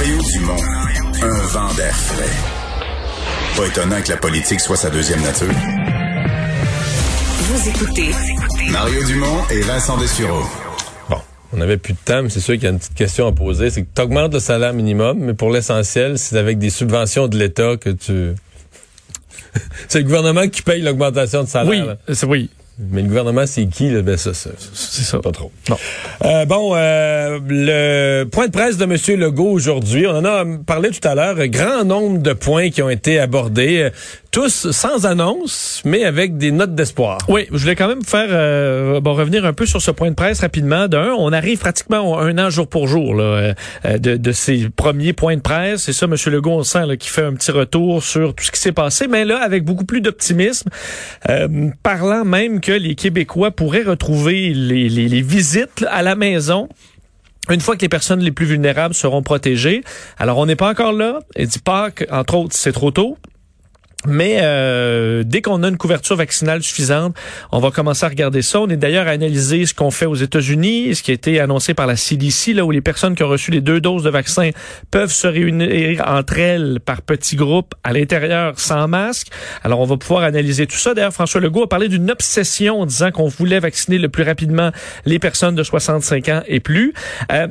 Mario Dumont, un vent d'air frais. Pas étonnant que la politique soit sa deuxième nature. Vous écoutez Mario Dumont et Vincent Dessureau. Bon, on n'avait plus de temps, mais c'est sûr qu'il y a une petite question à poser. C'est que tu augmentes le salaire minimum, mais pour l'essentiel, c'est avec des subventions de l'État que tu... c'est le gouvernement qui paye l'augmentation de salaire. Oui, c'est oui. Mais le gouvernement, c'est qui? Là? Ben, ça, ça, C'est ça. pas trop. Non. Euh, bon, euh, le point de presse de M. Legault aujourd'hui, on en a parlé tout à l'heure, grand nombre de points qui ont été abordés, tous sans annonce, mais avec des notes d'espoir. Oui, je voulais quand même faire euh, revenir un peu sur ce point de presse rapidement. D'un, on arrive pratiquement un an jour pour jour là, euh, de, de ces premiers points de presse. C'est ça, M. Legault, on sent qui fait un petit retour sur tout ce qui s'est passé, mais là avec beaucoup plus d'optimisme, euh, parlant même que les Québécois pourraient retrouver les, les, les visites à la maison. Une fois que les personnes les plus vulnérables seront protégées. Alors, on n'est pas encore là. Il dit pas que, entre autres, c'est trop tôt. Mais euh, dès qu'on a une couverture vaccinale suffisante, on va commencer à regarder ça. On est d'ailleurs à analyser ce qu'on fait aux États-Unis, ce qui a été annoncé par la CDC, là où les personnes qui ont reçu les deux doses de vaccin peuvent se réunir entre elles par petits groupes à l'intérieur sans masque. Alors on va pouvoir analyser tout ça. D'ailleurs, François Legault a parlé d'une obsession en disant qu'on voulait vacciner le plus rapidement les personnes de 65 ans et plus. Euh,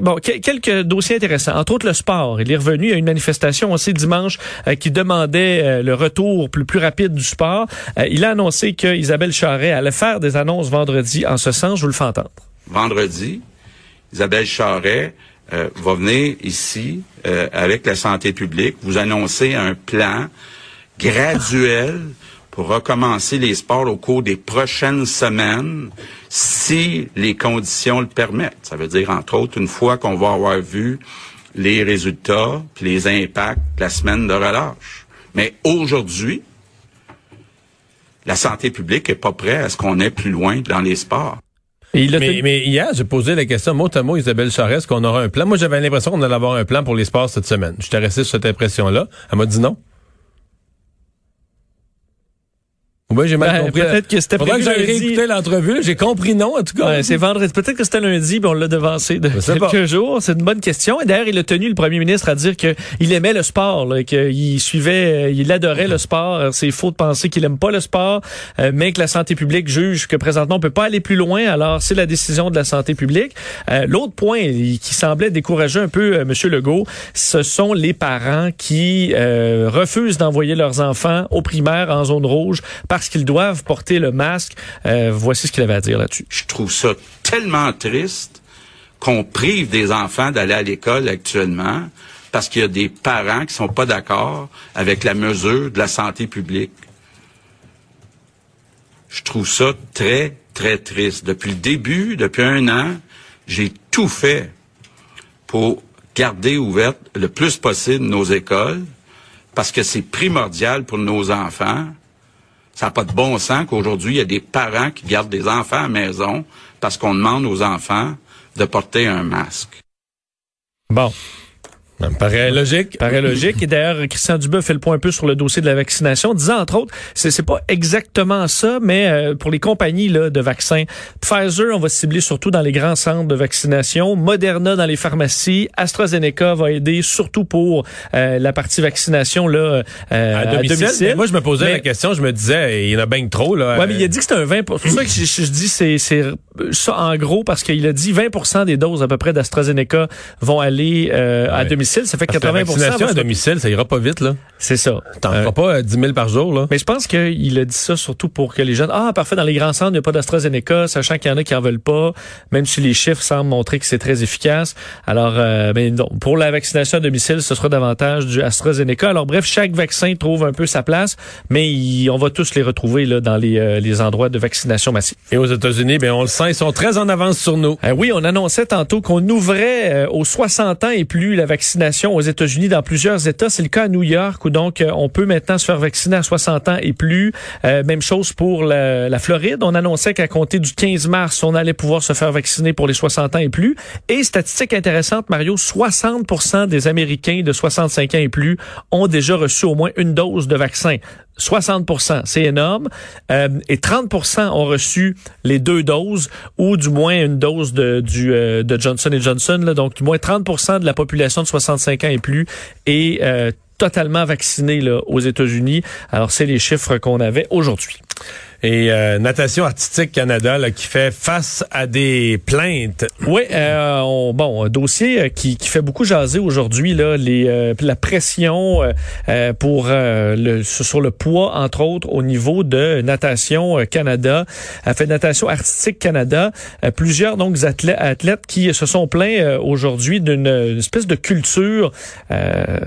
bon, que- quelques dossiers intéressants. Entre autres, le sport. Il est revenu à une manifestation aussi dimanche euh, qui demandait euh, retour plus, plus rapide du sport. Euh, il a annoncé que Isabelle Charret allait faire des annonces vendredi en ce sens. Je vous le fais entendre. vendredi, Isabelle Charret euh, va venir ici euh, avec la santé publique, vous annoncer un plan graduel pour recommencer les sports au cours des prochaines semaines, si les conditions le permettent. Ça veut dire, entre autres, une fois qu'on va avoir vu les résultats puis les impacts de la semaine de relâche. Mais aujourd'hui, la santé publique est pas prête à ce qu'on aille plus loin dans les sports. Et il a Mais, tenu- mais hier, j'ai posé la question mot à mot, Isabelle Charest, qu'on aura un plan? Moi, j'avais l'impression qu'on allait avoir un plan pour les sports cette semaine. J'étais resté sur cette impression-là. Elle m'a dit non. J'ai mal Ben, compris. peut-être que c'était que lundi. réécouter l'entrevue. J'ai compris non, en tout cas. Ouais, c'est vendredi. Peut-être que c'était lundi, puis on l'a devancé de quelques pas. jours. C'est une bonne question. Et d'ailleurs, il a tenu le premier ministre à dire qu'il aimait le sport, là, qu'il suivait, euh, il adorait le sport. C'est faux de penser qu'il aime pas le sport, euh, mais que la santé publique juge que présentement on peut pas aller plus loin. Alors, c'est la décision de la santé publique. Euh, L'autre point qui semblait décourager un peu Monsieur Legault, ce sont les parents qui euh, refusent d'envoyer leurs enfants aux primaires en zone rouge parce qu'ils doivent porter le masque. Euh, voici ce qu'il avait à dire là-dessus. Je trouve ça tellement triste qu'on prive des enfants d'aller à l'école actuellement parce qu'il y a des parents qui sont pas d'accord avec la mesure de la santé publique. Je trouve ça très, très triste. Depuis le début, depuis un an, j'ai tout fait pour garder ouvertes le plus possible nos écoles parce que c'est primordial pour nos enfants. Ça n'a pas de bon sens qu'aujourd'hui, il y a des parents qui gardent des enfants à la maison parce qu'on demande aux enfants de porter un masque. Bon. Ça me paraît logique. Paraît logique. Et d'ailleurs, Christian Dubé fait le point un peu sur le dossier de la vaccination, disant entre autres, c'est, c'est pas exactement ça, mais euh, pour les compagnies là, de vaccins, Pfizer, on va cibler surtout dans les grands centres de vaccination, Moderna dans les pharmacies, AstraZeneca va aider surtout pour euh, la partie vaccination là, euh, À domicile. Mais moi, je me posais Mais- la question, je me disais, il y en a bien trop, là. Ouais, mais il a dit que c'était un 20 C'est pour ça que je, je dis c'est c'est ça en gros parce qu'il a dit 20 des doses à peu près d'AstraZeneca vont aller euh, à Ouais. domicile. Ça fait Parce que la 80 à domicile, ça ira pas vite, là. C'est ça. T'en Euh, feras pas euh, 10 000 par jour, là. mais je pense qu'il a dit ça surtout pour que les jeunes, ah, parfait, dans les grands centres, il n'y a pas d'AstraZeneca, sachant qu'il y en a qui en veulent pas, même si les chiffres semblent montrer que c'est très efficace. Alors, euh, ben non, pour la vaccination à domicile, ce sera davantage du AstraZeneca. Alors, bref, chaque vaccin trouve un peu sa place, mais il- on va tous les retrouver là, dans les, euh, les endroits de vaccination massive. Et aux États-Unis, ben on le sent, ils sont très en avance sur nous. Euh, oui, on annonçait tantôt qu'on ouvrait euh, aux 60 ans et plus la vaccination aux États-Unis dans plusieurs États. C'est le cas à New York où donc euh, on peut maintenant se faire vacciner à 60 ans et plus. Euh, même chose pour la, la Floride. On annonçait qu'à compter du 15 mars, on allait pouvoir se faire vacciner pour les 60 ans et plus. Et statistique intéressante, Mario, 60% des Américains de 65 ans et plus ont déjà reçu au moins une dose de vaccin. 60% c'est énorme. Euh, et 30% ont reçu les deux doses ou du moins une dose de, du, euh, de Johnson Johnson. Là, donc, du moins 30% de la population de 65 ans et plus est euh, totalement vaccinée là, aux États-Unis. Alors, c'est les chiffres qu'on avait aujourd'hui. Et euh, Natation Artistique Canada là, qui fait face à des plaintes. Oui, euh, bon, un dossier euh, qui, qui fait beaucoup jaser aujourd'hui là, les euh, la pression euh, pour le sur le poids entre autres au niveau de Natation Canada, a fait Natation Artistique Canada, plusieurs donc athlètes, athlètes qui se sont plaints aujourd'hui d'une espèce de culture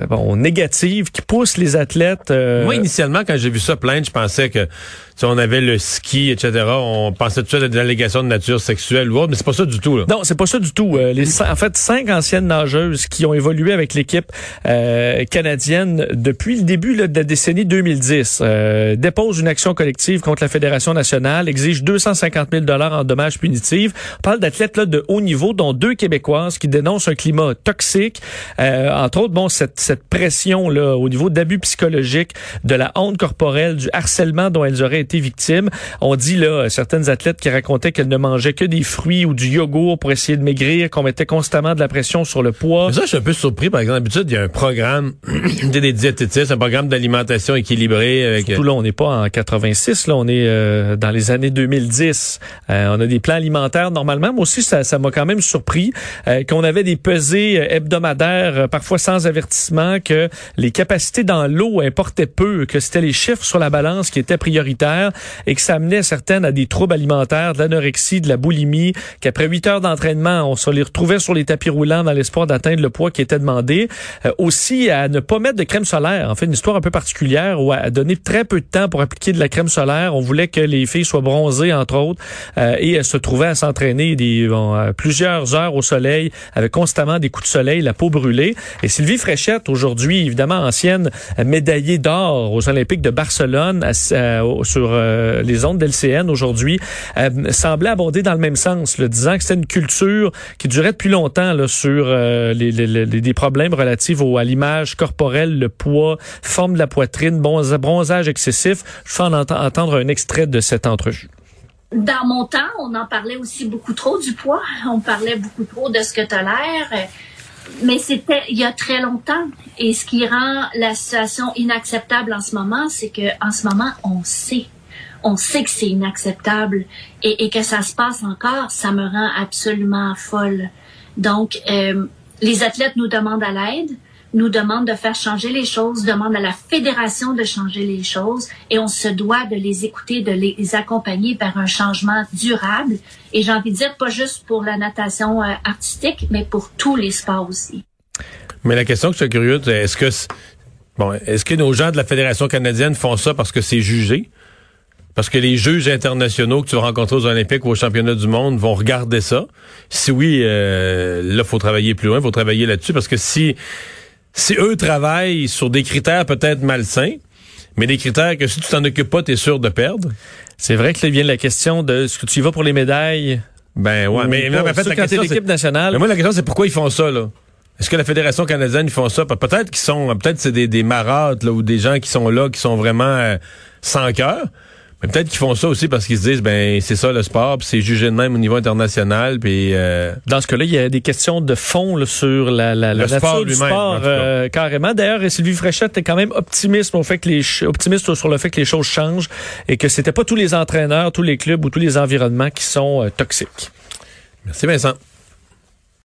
bon négative qui pousse les athlètes. Moi initialement quand j'ai vu ça plainte, je pensais que si on avait le ski, etc., on pensait tout de suite à des allégations de nature sexuelle ou autre, mais c'est pas ça du tout. Là. Non, c'est pas ça du tout. Euh, les, en fait, cinq anciennes nageuses qui ont évolué avec l'équipe euh, canadienne depuis le début là, de la décennie 2010 euh, déposent une action collective contre la Fédération nationale, exigent 250 000 dollars en dommages punitifs. On parle d'athlètes là de haut niveau, dont deux québécoises qui dénoncent un climat toxique, euh, entre autres, bon, cette, cette pression là au niveau d'abus psychologiques, de la honte corporelle, du harcèlement dont elles auraient été victimes. On dit là certaines athlètes qui racontaient qu'elles ne mangeaient que des fruits ou du yogourt pour essayer de maigrir, qu'on mettait constamment de la pression sur le poids. Mais ça, je suis un peu surpris. Par exemple, d'habitude, il y a un programme des diététistes, un programme d'alimentation équilibrée. Avec... Surtout là, on n'est pas en 86, là, on est euh, dans les années 2010. Euh, on a des plans alimentaires normalement. Moi aussi, ça, ça m'a quand même surpris euh, qu'on avait des pesées hebdomadaires, parfois sans avertissement, que les capacités dans l'eau importaient peu, que c'était les chiffres sur la balance qui étaient prioritaires et que ça amenait certaines à des troubles alimentaires, de l'anorexie, de la boulimie, qu'après huit heures d'entraînement, on se les retrouvait sur les tapis roulants dans l'espoir d'atteindre le poids qui était demandé. Euh, aussi à ne pas mettre de crème solaire. En fait, une histoire un peu particulière où à donner très peu de temps pour appliquer de la crème solaire. On voulait que les filles soient bronzées, entre autres, euh, et elles se trouvaient à s'entraîner des plusieurs heures au soleil avec constamment des coups de soleil, la peau brûlée. Et Sylvie Fréchette, aujourd'hui, évidemment ancienne médaillée d'or aux Olympiques de Barcelone, à, sur euh, les ondes d'LCN aujourd'hui euh, semblait aborder dans le même sens, le disant que c'était une culture qui durait depuis longtemps sur euh, les, problèmes relatifs à l'image corporelle, le poids, forme de la poitrine, bronzage excessif. Je vais en entendre un extrait de cette entrevue. Dans mon temps, on en parlait aussi beaucoup trop du poids. On parlait beaucoup trop de ce que tu as l'air mais c'était il y a très longtemps. Et ce qui rend la situation inacceptable en ce moment, c'est que en ce moment, on sait. On sait que c'est inacceptable et, que ça se passe encore, ça me rend absolument folle. Donc, euh, les athlètes nous demandent à l'aide nous demande de faire changer les choses, demande à la fédération de changer les choses et on se doit de les écouter, de les accompagner vers un changement durable. Et j'ai envie de dire pas juste pour la natation euh, artistique, mais pour tous les sports aussi. Mais la question que je suis curieux, est-ce que bon, est-ce que nos gens de la fédération canadienne font ça parce que c'est jugé? Parce que les juges internationaux que tu vas rencontrer aux Olympiques ou aux championnats du monde vont regarder ça. Si oui, euh, là, faut travailler plus loin, faut travailler là-dessus. Parce que si si eux travaillent sur des critères peut-être malsains, mais des critères que si tu t'en occupes pas, tu es sûr de perdre. C'est vrai que là vient la question de ce que tu y vas pour les médailles? Ben ouais, mais, mais, en fait, la question, l'équipe nationale. Mais moi, la question, c'est pourquoi ils font ça, là? Est-ce que la Fédération canadienne, ils font ça? Peut-être qu'ils sont, peut-être c'est des, des marâtres, là, ou des gens qui sont là, qui sont vraiment euh, sans cœur. Mais peut-être qu'ils font ça aussi parce qu'ils se disent ben c'est ça le sport, puis c'est jugé de même au niveau international, puis euh, dans ce cas-là, il y a des questions de fond là, sur la, la, la nature du sport euh, carrément. D'ailleurs, Sylvie Fréchette est quand même optimiste au fait que les optimiste sur le fait que les choses changent et que c'était pas tous les entraîneurs, tous les clubs ou tous les environnements qui sont euh, toxiques. Merci Vincent.